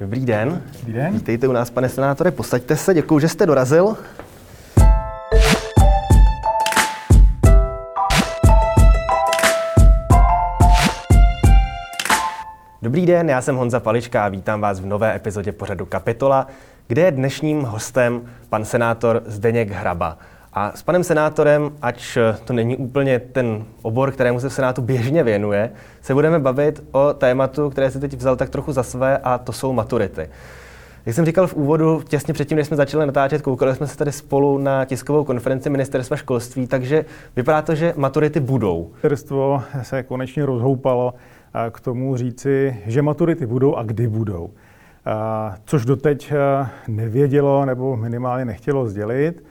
Dobrý den. Dobrý den. Vítejte u nás, pane senátore, posaďte se, děkuji, že jste dorazil. Dobrý den, já jsem Honza Palička a vítám vás v nové epizodě pořadu Kapitola, kde je dnešním hostem pan senátor Zdeněk Hraba. A s panem senátorem, ač to není úplně ten obor, kterému se v Senátu běžně věnuje, se budeme bavit o tématu, které si teď vzal tak trochu za své, a to jsou maturity. Jak jsem říkal v úvodu, těsně předtím, než jsme začali natáčet, koukali jsme se tady spolu na tiskovou konferenci ministerstva školství, takže vypadá to, že maturity budou. Ministerstvo se konečně rozhoupalo k tomu říci, že maturity budou a kdy budou. Což doteď nevědělo nebo minimálně nechtělo sdělit.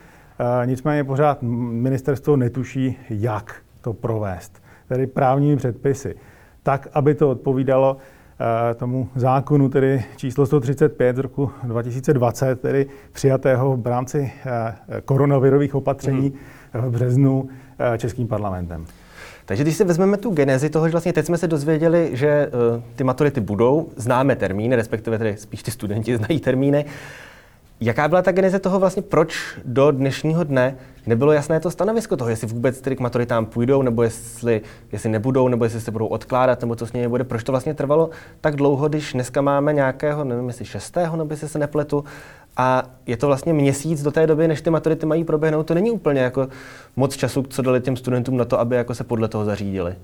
Nicméně pořád ministerstvo netuší, jak to provést, tedy právními předpisy, tak, aby to odpovídalo tomu zákonu, tedy číslo 135 z roku 2020, tedy přijatého v rámci koronavirových opatření mm. v březnu Českým parlamentem. Takže když si vezmeme tu genezi toho, že vlastně teď jsme se dozvěděli, že ty maturity budou, známe termíny, respektive tedy spíš ty studenti znají termíny, Jaká byla ta geneze toho vlastně, proč do dnešního dne nebylo jasné to stanovisko toho, jestli vůbec tedy k maturitám půjdou, nebo jestli, jestli nebudou, nebo jestli se budou odkládat, nebo co s nimi bude. Proč to vlastně trvalo tak dlouho, když dneska máme nějakého, nevím, jestli šestého, nebo jestli se nepletu, a je to vlastně měsíc do té doby, než ty maturity mají proběhnout. To není úplně jako moc času, co dali těm studentům na to, aby jako se podle toho zařídili.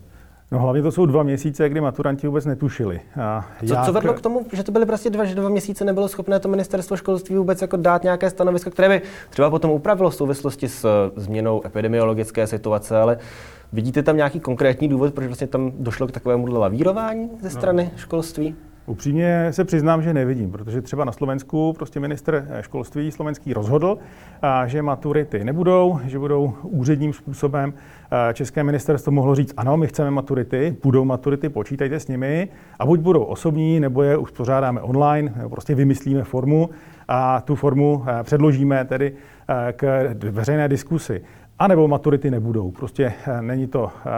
No hlavně to jsou dva měsíce, kdy maturanti vůbec netušili. A co, jak... co vedlo k tomu, že to byly prostě dva, že dva měsíce nebylo schopné to ministerstvo školství vůbec jako dát nějaké stanovisko, které by třeba potom upravilo v souvislosti s eh, změnou epidemiologické situace, ale vidíte tam nějaký konkrétní důvod, proč vlastně tam došlo k takovému lavírování ze no. strany no. školství? Upřímně se přiznám, že nevidím, protože třeba na Slovensku prostě minister školství slovenský rozhodl, že maturity nebudou, že budou úředním způsobem. České ministerstvo mohlo říct, ano, my chceme maturity, budou maturity, počítejte s nimi a buď budou osobní, nebo je už pořádáme online, nebo prostě vymyslíme formu a tu formu předložíme tedy k veřejné diskusi. A nebo maturity nebudou. Prostě eh, není to eh,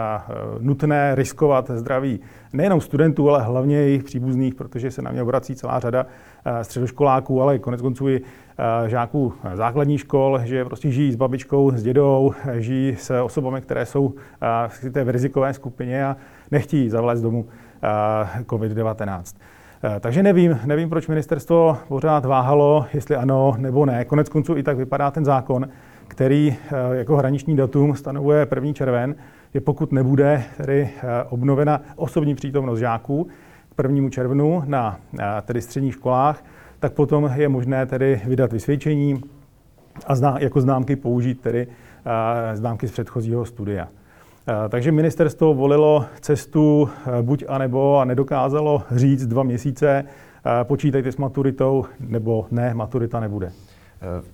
nutné riskovat zdraví nejenom studentů, ale hlavně jejich příbuzných, protože se na mě obrací celá řada eh, středoškoláků, ale konec konců i žáků základní škol, že prostě žijí s babičkou, s dědou, žijí s osobami, které jsou v té rizikové skupině a nechtějí zavlézt domů COVID-19. Takže nevím, nevím, proč ministerstvo pořád váhalo, jestli ano nebo ne. Konec konců i tak vypadá ten zákon, který eh, jako hraniční datum stanovuje 1. červen, je pokud nebude tedy eh, obnovena osobní přítomnost žáků k 1. červnu na eh, tedy středních školách, tak potom je možné tedy vydat vysvědčení a zná, jako známky použít tedy známky z předchozího studia. Takže ministerstvo volilo cestu buď a nebo a nedokázalo říct dva měsíce, počítejte s maturitou, nebo ne, maturita nebude.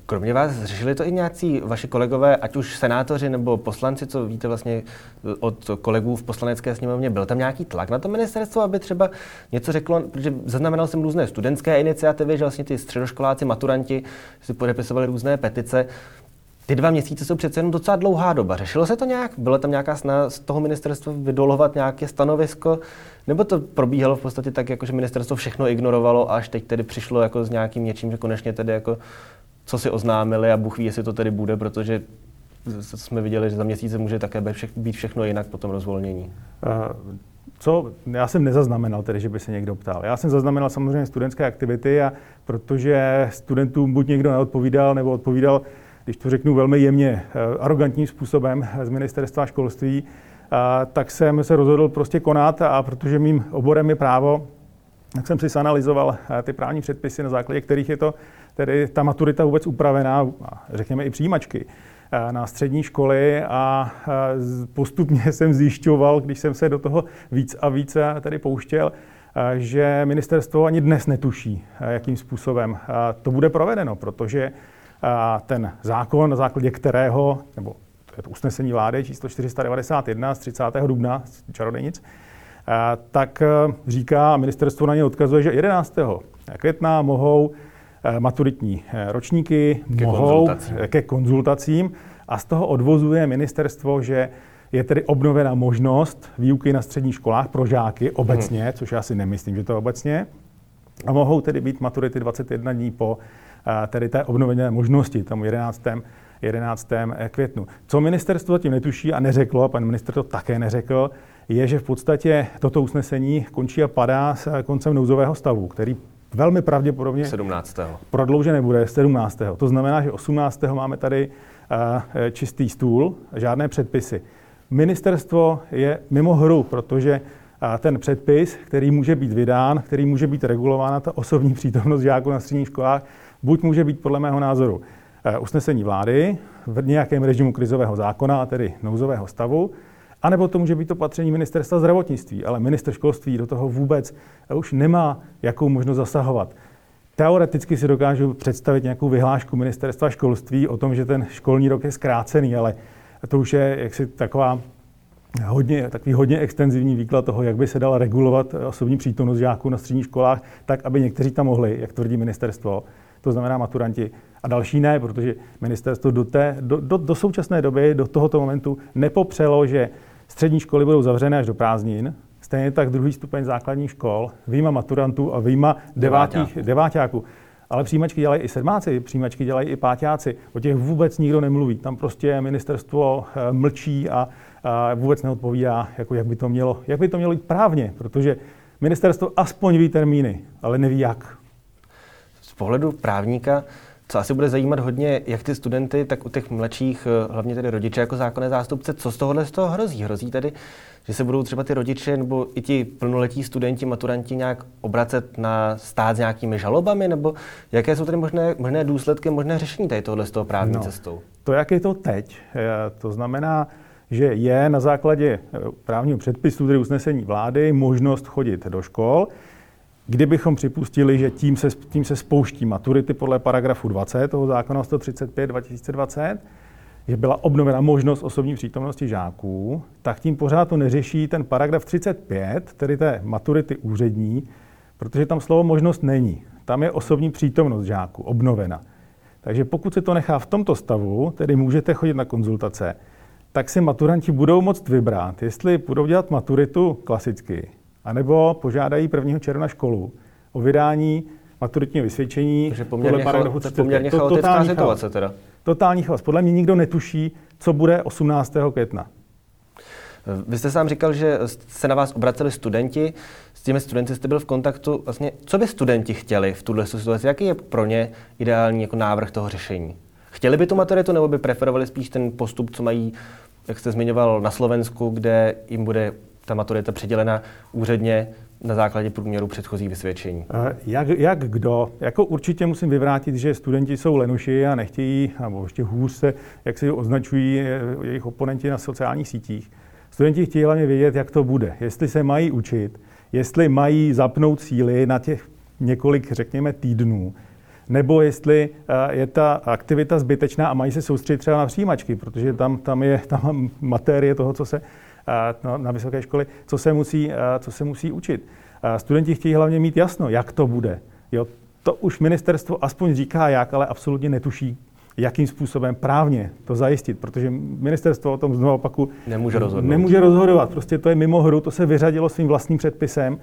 Kromě vás řešili to i nějací vaši kolegové, ať už senátoři nebo poslanci, co víte vlastně od kolegů v poslanecké sněmovně, byl tam nějaký tlak na to ministerstvo, aby třeba něco řeklo, protože zaznamenal jsem různé studentské iniciativy, že vlastně ty středoškoláci, maturanti si podepisovali různé petice. Ty dva měsíce jsou přece jenom docela dlouhá doba. Řešilo se to nějak? Bylo tam nějaká snaha z toho ministerstva vydolovat nějaké stanovisko? Nebo to probíhalo v podstatě tak, jako že ministerstvo všechno ignorovalo a až teď tedy přišlo jako s nějakým něčím, že konečně tedy jako co si oznámili a Bůh ví, jestli to tedy bude, protože jsme viděli, že za měsíce může také být všechno jinak po tom rozvolnění. Uh, co já jsem nezaznamenal tedy, že by se někdo ptal. Já jsem zaznamenal samozřejmě studentské aktivity a protože studentům buď někdo neodpovídal, nebo odpovídal, když to řeknu velmi jemně, eh, arrogantním způsobem z ministerstva školství, tak jsem se rozhodl prostě konat a protože mým oborem je právo, tak jsem si zanalizoval eh, ty právní předpisy, na základě kterých je to tedy ta maturita vůbec upravená, řekněme i přijímačky eh, na střední školy a eh, postupně jsem zjišťoval, když jsem se do toho víc a více tedy pouštěl, že ministerstvo ani dnes netuší, jakým způsobem to bude provedeno, protože ten zákon, na základě kterého, nebo to je to usnesení vlády číslo 491 z 30. dubna, čarodejnic, tak říká, ministerstvo na ně odkazuje, že 11. května mohou maturitní ročníky, ke mohou konzultacím. ke konzultacím a z toho odvozuje ministerstvo, že je tedy obnovena možnost výuky na středních školách pro žáky obecně, hmm. což já si nemyslím, že to obecně, A mohou tedy být maturity 21 dní po tedy té obnovené možnosti, tomu 11. 11. květnu. Co ministerstvo zatím netuší a neřeklo, a pan minister to také neřekl, je, že v podstatě toto usnesení končí a padá s koncem nouzového stavu, který velmi pravděpodobně 17. prodloužen nebude 17. To znamená, že 18. máme tady eh, čistý stůl, žádné předpisy. Ministerstvo je mimo hru, protože eh, ten předpis, který může být vydán, který může být regulována ta osobní přítomnost žáků na středních školách, buď může být podle mého názoru eh, usnesení vlády v nějakém režimu krizového zákona, a tedy nouzového stavu, a nebo to může být opatření ministerstva zdravotnictví, ale minister školství do toho vůbec už nemá jakou možnost zasahovat. Teoreticky si dokážu představit nějakou vyhlášku ministerstva školství o tom, že ten školní rok je zkrácený, ale to už je jaksi taková hodně, takový hodně extenzivní výklad toho, jak by se dala regulovat osobní přítomnost žáků na středních školách, tak, aby někteří tam mohli, jak tvrdí ministerstvo, to znamená maturanti, a další ne, protože ministerstvo do, té, do, do, do současné doby, do tohoto momentu nepopřelo, že Střední školy budou zavřené až do prázdnin, stejně tak druhý stupeň základních škol, výjima maturantů a výjima devátích, deváťáků. Ale přijímačky dělají i sedmáci, přijímačky dělají i páťáci. O těch vůbec nikdo nemluví. Tam prostě ministerstvo eh, mlčí a, a vůbec neodpovídá, jako jak, by to mělo, jak by to mělo jít právně, protože ministerstvo aspoň ví termíny, ale neví jak. Z pohledu právníka co asi bude zajímat hodně jak ty studenty, tak u těch mladších, eh, hlavně tedy rodiče jako zákonné zástupce, co z tohohle z toho hrozí? Hrozí tedy, že se budou třeba ty rodiče nebo i ti plnoletí studenti, maturanti nějak obracet na stát s nějakými žalobami, nebo jaké jsou tedy možné, možné důsledky, možné řešení tady tohle z toho právní no, cestou? To, jak je to teď, eh, to znamená, že je na základě eh, právního předpisu, tedy usnesení vlády, možnost chodit do škol. Kdybychom připustili, že tím se, tím se spouští maturity podle paragrafu 20 toho zákona 135 2020, že byla obnovena možnost osobní přítomnosti žáků, tak tím pořád to neřeší ten paragraf 35, tedy té maturity úřední, protože tam slovo možnost není. Tam je osobní přítomnost žáků obnovena. Takže pokud se to nechá v tomto stavu, tedy můžete chodit na konzultace, tak si maturanti budou moct vybrat, jestli budou dělat maturitu klasicky, anebo požádají 1. června školu o vydání maturitního vysvědčení Takže poměrně, paragrafu to poměrně chaotická situace teda. Totální chaos. Podle mě nikdo netuší, co bude 18. května. Vy jste sám říkal, že se na vás obraceli studenti. S těmi studenty jste byl v kontaktu. Vlastně, co by studenti chtěli v tuhle situaci? Jaký je pro ně ideální jako návrh toho řešení? Chtěli by tu maturitu nebo by preferovali spíš ten postup, co mají, jak jste zmiňoval, na Slovensku, kde jim bude ta maturita přidělena úředně na základě průměru předchozí vysvědčení? Jak, jak kdo? Jako určitě musím vyvrátit, že studenti jsou lenuši a nechtějí, nebo ještě hůř se, jak se označují jejich oponenti na sociálních sítích. Studenti chtějí hlavně vědět, jak to bude, jestli se mají učit, jestli mají zapnout síly na těch několik, řekněme, týdnů, nebo jestli je ta aktivita zbytečná a mají se soustředit třeba na přijímačky, protože tam, tam je tam materie toho, co se na vysoké školy, co se musí, co se musí učit. Studenti chtějí hlavně mít jasno, jak to bude. Jo, to už ministerstvo aspoň říká jak, ale absolutně netuší, jakým způsobem právně to zajistit, protože ministerstvo o tom znovu opaku nemůže rozhodovat. Nemůže rozhodovat. Prostě to je mimo hru, to se vyřadilo svým vlastním předpisem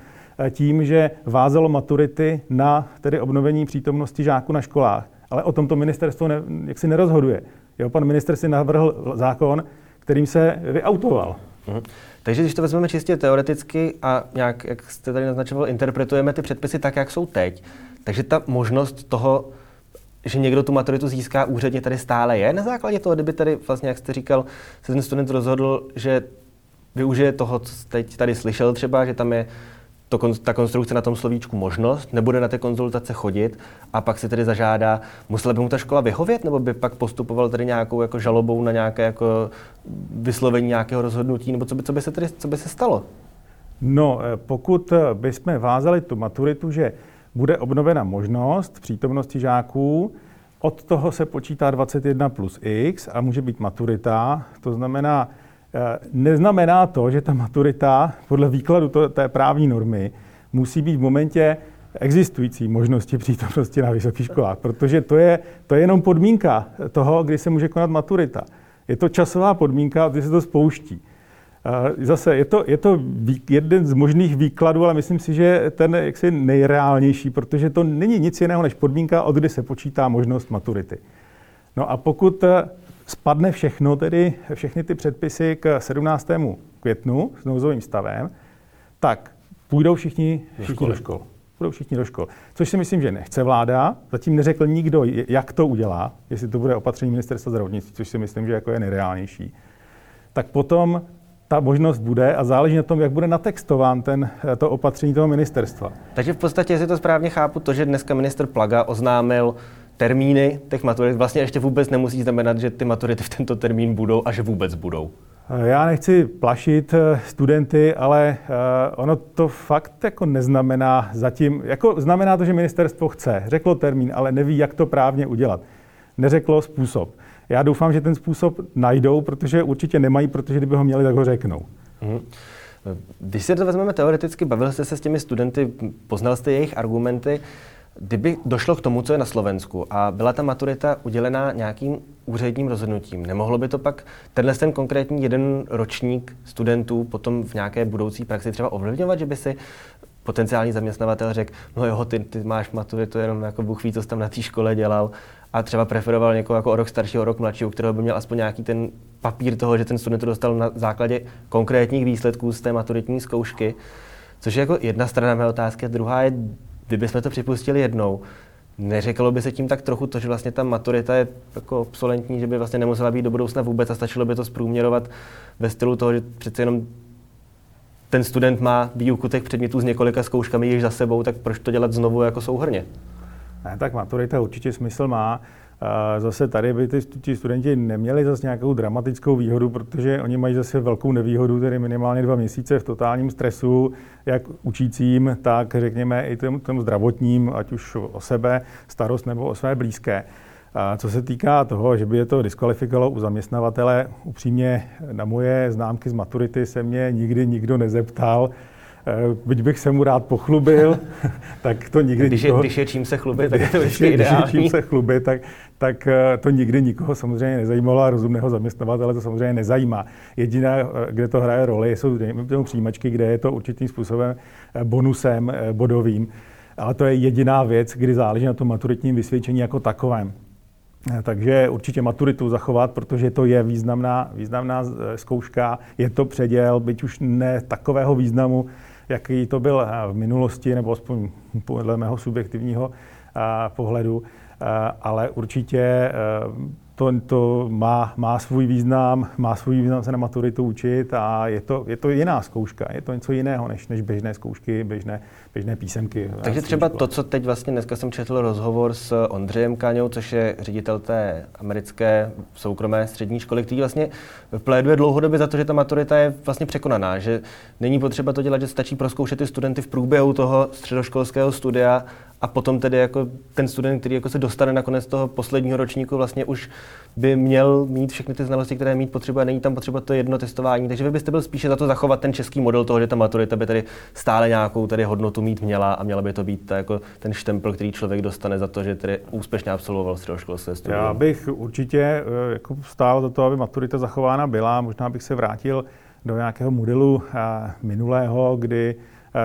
tím, že vázalo maturity na tedy obnovení přítomnosti žáků na školách. Ale o tomto ministerstvo ne, jaksi nerozhoduje. Jo, pan minister si navrhl zákon, kterým se vyautoval. Mhm. Takže když to vezmeme čistě teoreticky a nějak, jak jste tady naznačoval, interpretujeme ty předpisy tak, jak jsou teď, takže ta možnost toho, že někdo tu maturitu získá úředně tady stále je na základě toho, kdyby tady vlastně, jak jste říkal, se ten student rozhodl, že využije toho, co teď tady slyšel třeba, že tam je to, ta konstrukce na tom slovíčku možnost, nebude na ty konzultace chodit a pak si tedy zažádá, musela by mu ta škola vyhovět, nebo by pak postupoval tedy nějakou jako žalobou na nějaké jako vyslovení nějakého rozhodnutí, nebo co by, co by, se, tedy, co by se stalo? No, eh, pokud eh, bychom vázali tu maturitu, že bude obnovena možnost přítomnosti žáků, od toho se počítá 21 plus x a může být maturita, to znamená, neznamená to, že ta maturita podle výkladu to, té právní normy musí být v momentě existující možnosti přítomnosti na vysokých školách, protože to je, to je jenom podmínka toho, kdy se může konat maturita. Je to časová podmínka, kdy se to spouští. Zase je to, je to jeden z možných výkladů, ale myslím si, že ten jaksi nejreálnější, protože to není nic jiného než podmínka, od kdy se počítá možnost maturity. No a pokud eh, spadne všechno, tedy všechny ty předpisy k 17. květnu s nouzovým stavem, tak půjdou všichni, všichni do škol. Půjdou všichni do škol. Což si myslím, že nechce vláda. Zatím neřekl nikdo, jak to udělá, jestli to bude opatření ministerstva zdravotnictví, což si myslím, že jako je nejreálnější. Tak potom ta možnost bude a záleží na tom, jak bude natextován ten, to opatření toho ministerstva. Takže v podstatě, jestli to správně chápu, to, že dneska minister Plaga oznámil termíny těch maturit, vlastně ještě vůbec nemusí znamenat, že ty maturity v tento termín budou a že vůbec budou. Já nechci plašit eh, studenty, ale eh, ono to fakt jako neznamená zatím, jako znamená to, že ministerstvo chce, řeklo termín, ale neví, jak to právně udělat. Neřeklo způsob. Já doufám, že ten způsob najdou, protože určitě nemají, protože kdyby ho měli, tak ho řeknou. Mm. Když se to vezmeme teoreticky, bavil jste se s těmi studenty, poznal jste jejich argumenty. Kdyby došlo k tomu, co je na Slovensku a byla ta maturita udělená nějakým úředním rozhodnutím, nemohlo by to pak tenhle ten konkrétní jeden ročník studentů potom v nějaké budoucí praxi třeba ovlivňovat, že by si potenciální zaměstnavatel řekl, no jo, ty, ty máš maturitu, jenom jako Bůh ví, co jsi tam na té škole dělal a třeba preferoval někoho jako o rok staršího, o rok mladšího, kterého by měl aspoň nějaký ten papír toho, že ten student to dostal na základě konkrétních výsledků z té maturitní zkoušky. Což je jako jedna strana mé otázky, a druhá je, kdybychom to připustili jednou, neřeklo by se tím tak trochu to, že vlastně ta maturita je jako obsolentní, že by vlastně nemusela být do budoucna vůbec a stačilo by to zprůměrovat ve stylu toho, že přece jenom ten student má výuku těch předmětů s několika zkouškami již za sebou, tak proč to dělat znovu jako souhrně? Ne, tak maturita určitě smysl má. Zase tady by ty, ty studenti neměli zase nějakou dramatickou výhodu, protože oni mají zase velkou nevýhodu, tedy minimálně dva měsíce v totálním stresu, jak učícím, tak řekněme i tomu, tomu zdravotním, ať už o sebe, starost nebo o své blízké. A co se týká toho, že by je to diskvalifikovalo u zaměstnavatele, upřímně na moje známky z maturity se mě nikdy nikdo nezeptal, byť bych se mu rád pochlubil, tak to nikdy když je, nikoho, když je čím se chlubit, tak je to vždycky když je čím se chlubit, tak, tak eh, to nikdy nikoho samozřejmě nezajímalo a rozumného zaměstnavatele to samozřejmě nezajímá. Jediné, eh, kde to hraje roli, jsou přijímačky, kde je to určitým způsobem bonusem bodovým. Ale to je jediná věc, kdy záleží na tom maturitním vysvědčení jako takovém. Takže určitě maturitu zachovat, protože to je významná, významná zkouška, je to předěl, byť už ne takového významu, jaký to byl eh, v minulosti, nebo aspoň podle mého subjektivního eh, pohledu, eh, ale určitě to, to má, má svůj význam, má svůj význam se na maturitu učit a je to, je to jiná zkouška, je to něco jiného než, než běžné zkoušky, běžné, běžné písemky. Takže třeba to, co teď vlastně dneska jsem četl rozhovor s Ondřejem Kaňou, což je ředitel té americké soukromé střední školy, který vlastně pléduje dlouhodobě za to, že ta maturita je vlastně překonaná, že není potřeba to dělat, že stačí proskoušet ty studenty v průběhu toho středoškolského studia a potom tedy jako ten student, který jako se dostane na konec toho posledního ročníku, vlastně už by měl mít všechny ty znalosti, které mít potřebuje, není tam potřeba to jedno testování. Takže vy byste byl spíše za to zachovat ten český model toho, že ta maturita by tady stále nějakou tady hodnotu mít měla a měla by to být jako ten štempel, který člověk dostane za to, že tedy úspěšně absolvoval středoškolské studium. Já bych určitě eh, jako stál za to, aby maturita zachována byla. Možná bych se vrátil do nějakého modelu eh, minulého, kdy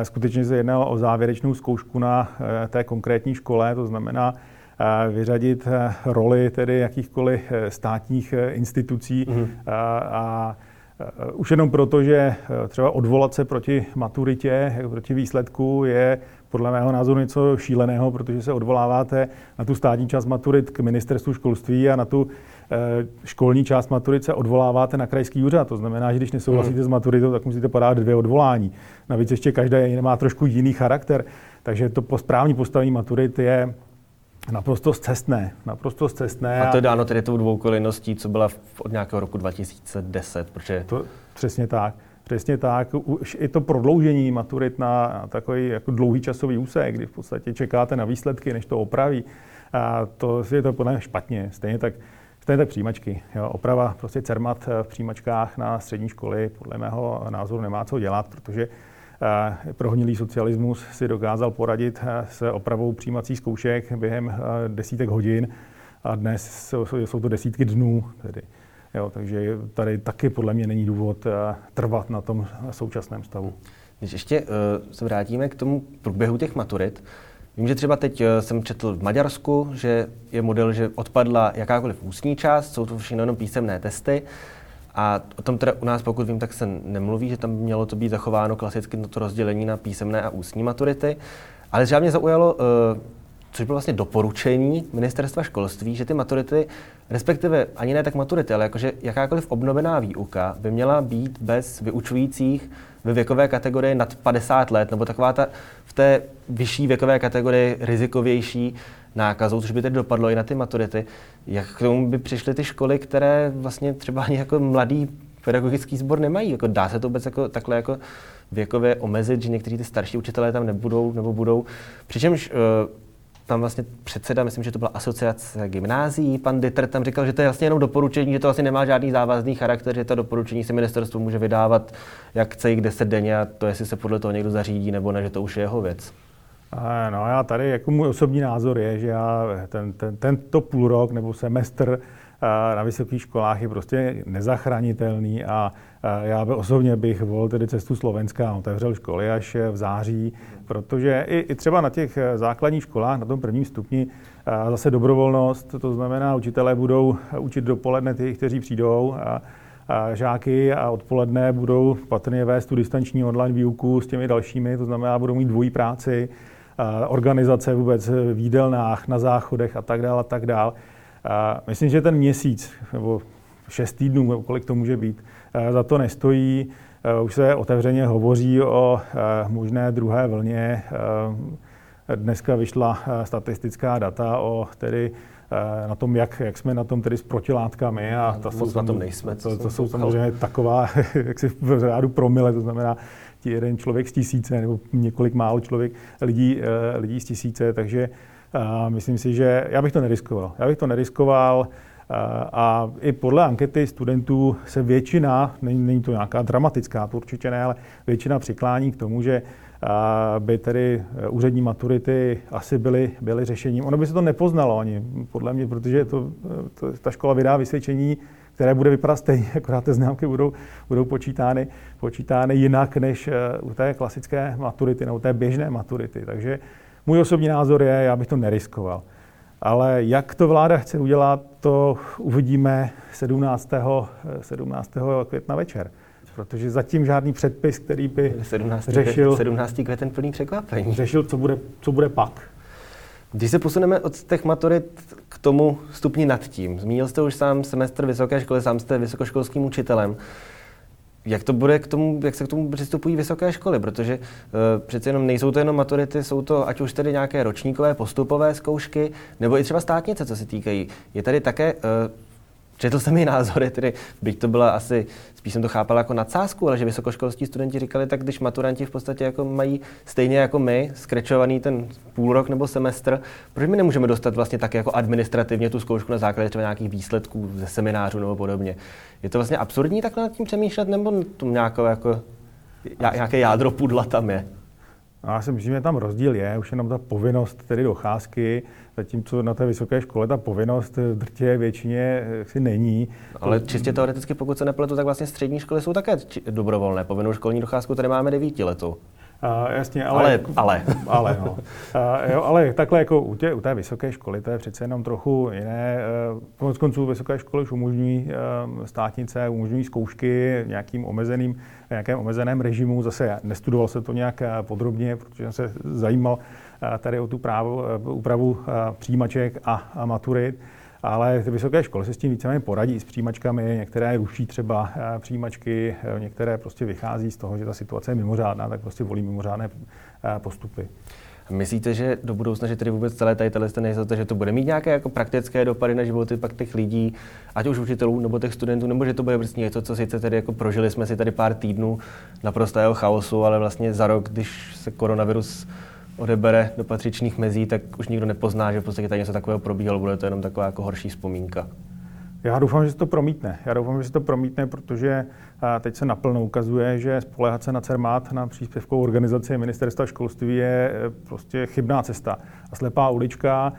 skutečně se jednalo o závěrečnou zkoušku na eh, té konkrétní škole, to znamená eh, vyřadit roli tedy jakýchkoliv státních institucí mm. a, a už jenom proto, že třeba odvolat se proti maturitě, proti výsledku je podle mého názoru něco šíleného, protože se odvoláváte na tu státní část maturit k ministerstvu školství a na tu Eh, školní část maturice odvoláváte na krajský úřad. To znamená, že když nesouhlasíte hmm. s maturitou, tak musíte podávat dvě odvolání. Navíc ještě každé má trošku jiný charakter. Takže to správní postavení maturit je naprosto zcestné. Naprosto zcestné. A to je dáno tedy tou dvoukolinností, co byla od nějakého roku 2010, protože... To, přesně tak. Přesně tak. Už i to prodloužení maturit na, takový jako dlouhý časový úsek, kdy v podstatě čekáte na výsledky, než to opraví, a to je to podle mě špatně. Stejně tak Stejně tak přijímačky. Jo. Oprava prostě CERMAT v přijímačkách na střední školy podle mého názoru nemá co dělat, protože prohnilý socialismus si dokázal poradit s opravou přijímacích zkoušek během desítek hodin a dnes jsou to desítky dnů. Tedy. Jo, takže tady taky podle mě není důvod trvat na tom současném stavu. Když ještě uh, se vrátíme k tomu průběhu těch maturit, Vím, že třeba teď jsem četl v Maďarsku, že je model, že odpadla jakákoliv ústní část, jsou to všechno jenom písemné testy. A o tom teda u nás, pokud vím, tak se nemluví, že tam mělo to být zachováno klasicky to rozdělení na písemné a ústní maturity. Ale třeba mě zaujalo, eh, což bylo vlastně doporučení ministerstva školství, že ty maturity, respektive ani ne tak maturity, ale jakože jakákoliv obnovená výuka by měla být bez vyučujících ve věkové kategorii nad 50 let, nebo taková ta v té vyšší věkové kategorii rizikovější nákazou, což by tedy dopadlo i na ty maturity. Jak k tomu by přišly ty školy, které vlastně třeba ani jako mladý pedagogický sbor nemají? Jako dá se to vůbec jako, takhle jako věkově omezit, že někteří ty starší učitelé tam nebudou nebo budou. Přičemž uh, tam vlastně předseda, myslím, že to byla asociace gymnázií, pan Ditter tam říkal, že to je vlastně jenom doporučení, že to vlastně nemá žádný závazný charakter, že to doporučení si ministerstvo může vydávat jak chce jich deset denně a to, jestli se podle toho někdo zařídí nebo ne, že to už je jeho věc. No já tady, jako můj osobní názor je, že já ten, ten, tento půl rok nebo semestr na vysokých školách je prostě nezachranitelný a já by osobně bych volil tedy cestu Slovenska a otevřel školy až v září, protože i, i třeba na těch základních školách, na tom prvním stupni, zase dobrovolnost, to znamená, učitelé budou učit dopoledne ty, kteří přijdou a, a žáky a odpoledne budou patrně vést tu distanční online výuku s těmi dalšími, to znamená, budou mít dvojí práci, organizace vůbec v jídelnách, na záchodech a tak dále a tak dále. Myslím, že ten měsíc nebo šest týdnů, kolik to může být, za to nestojí. Už se otevřeně hovoří o možné druhé vlně. Dneska vyšla statistická data o tedy na tom, jak, jak jsme na tom tedy s protilátkami. A to jsou, na tom nejsme. To, to, to jsou samozřejmě taková, jak si v řádu promile, to znamená jeden člověk z tisíce nebo několik málo člověk, lidí, lidí z tisíce, takže a myslím si, že já bych to neriskoval. Já bych to neriskoval a i podle ankety studentů se většina, není, není to nějaká dramatická, to určitě ne, ale většina přiklání k tomu, že by tedy e, úřední maturity asi byly, byly řešením. Ono by se to nepoznalo ani, podle mě, protože to, to, ta škola vydá vysvědčení, které bude vypadat stejně, akorát ty známky budou, budou počítány, počítány jinak než u té klasické maturity nebo té běžné maturity. Takže můj osobní názor je, já bych to neriskoval. Ale jak to vláda chce udělat, to uvidíme 17. 17. května večer. Protože zatím žádný předpis, který by 17. řešil... 17. květen plný překvapení. Řešil, co bude, co bude pak. Když se posuneme od těch maturit k tomu stupni nad tím, zmínil jste už sám semestr vysoké školy, sám jste vysokoškolským učitelem jak to bude k tomu, jak se k tomu přistupují vysoké školy, protože uh, přece jenom nejsou to jenom maturity, jsou to ať už tedy nějaké ročníkové postupové zkoušky, nebo i třeba státnice, co se týkají. Je tady také uh, Četl jsem i názory, tedy byť to byla asi, spíš jsem to chápal jako nadsázku, ale že vysokoškolští studenti říkali, tak když maturanti v podstatě jako mají stejně jako my, skrečovaný ten půl rok nebo semestr, proč my nemůžeme dostat vlastně tak jako administrativně tu zkoušku na základě třeba nějakých výsledků ze seminářů nebo podobně. Je to vlastně absurdní takhle nad tím přemýšlet, nebo to nějaké, jako, nějaké jádro pudla tam je? No, já si myslím, že tam rozdíl je, už jenom ta povinnost tedy docházky, zatímco na té vysoké škole ta povinnost v drtě většině eh, si není. Ale čistě teoreticky, pokud se nepletu, tak vlastně střední školy jsou také dobrovolné. Povinnou školní docházku tady máme letou. Uh, jasně, ale... Ale, ale. ale, no. uh, jo, ale takhle jako u, tě, u té vysoké školy, to je přece jenom trochu jiné. Uh, konec konců vysoké školy už umožňují uh, státnice, umožňují zkoušky nějakým omezeným, nějakém omezeném režimu. Zase nestudoval se to nějak podrobně, protože jsem se zajímal uh, tady o tu právo, uh, úpravu uh, přijímaček a, a maturit ale ty vysoké školy se s tím víceméně poradí s přijímačkami, některé ruší třeba eh, přijímačky, eh, některé prostě vychází z toho, že ta situace je mimořádná, tak prostě volí mimořádné eh, postupy. Myslíte, že do budoucna, že tedy vůbec celé tady ten nejistoty, že to bude mít nějaké jako praktické dopady na životy pak těch lidí, ať už učitelů nebo těch studentů, nebo že to bude prostě něco, co sice tedy jako prožili jsme si tady pár týdnů naprostého chaosu, ale vlastně za rok, když se koronavirus odebere do patřičných mezí, tak už nikdo nepozná, že v podstatě tady něco takového probíhalo, bude to jenom taková jako horší vzpomínka. Já doufám, že se to promítne. Já doufám, že se to promítne, protože teď se naplno ukazuje, že spolehat se na CERMAT, na příspěvkovou organizaci ministerstva školství je e, prostě chybná cesta a slepá ulička.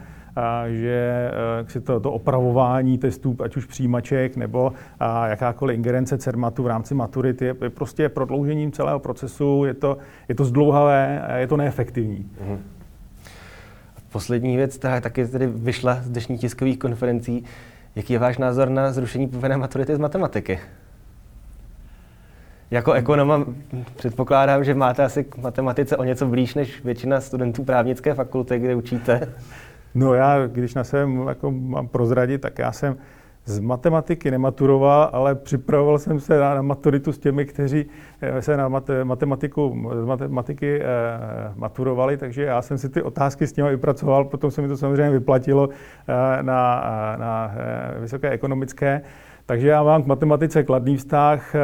Že si to, to opravování testů, ať už přijímaček nebo jakákoliv ingerence CERMATu v rámci maturity je prostě prodloužením celého procesu, je to, je to zdlouhavé, je to neefektivní. Mm-hmm. Poslední věc, která taky tedy vyšla z dnešních tiskových konferencí, jaký je váš názor na zrušení povinné maturity z matematiky? Jako ekonoma předpokládám, že máte asi k matematice o něco blíž než většina studentů právnické fakulty, kde učíte. No já, když na sebe jako mám prozradit, tak já jsem z matematiky nematuroval, ale připravoval jsem se na, maturitu s těmi, kteří eh, se na matematiku, z matematiky eh, maturovali, takže já jsem si ty otázky s nimi vypracoval, potom se mi to samozřejmě vyplatilo eh, na, na eh, vysoké ekonomické. Takže já mám k matematice kladný vztah, eh,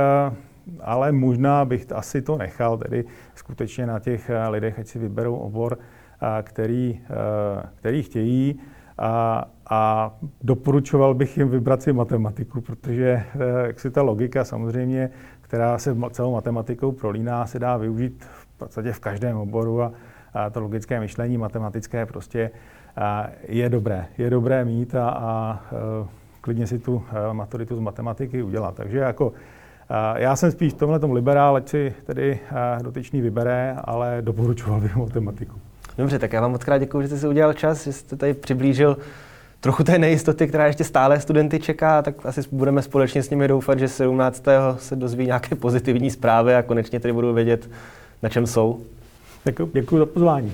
ale možná bych asi to nechal, tedy skutečně na těch eh, lidech, ať si vyberou obor, eh, který, eh, který chtějí. A, a doporučoval bych jim vybrat si matematiku, protože jak si ta logika samozřejmě, která se celou matematikou prolíná, se dá využít v podstatě v každém oboru a, a to logické myšlení matematické prostě je dobré. Je dobré mít a, a klidně si tu maturitu z matematiky udělat. Takže jako já jsem spíš v tomhle tom liberál, ať si tedy dotyčný vybere, ale doporučoval bych matematiku. Dobře, tak já vám moc krát děkuji, že jste si udělal čas, že jste tady přiblížil trochu té nejistoty, která ještě stále studenty čeká, tak asi budeme společně s nimi doufat, že 17. se dozví nějaké pozitivní zprávy a konečně tedy budou vědět, na čem jsou. Děkuji, děkuji za pozvání.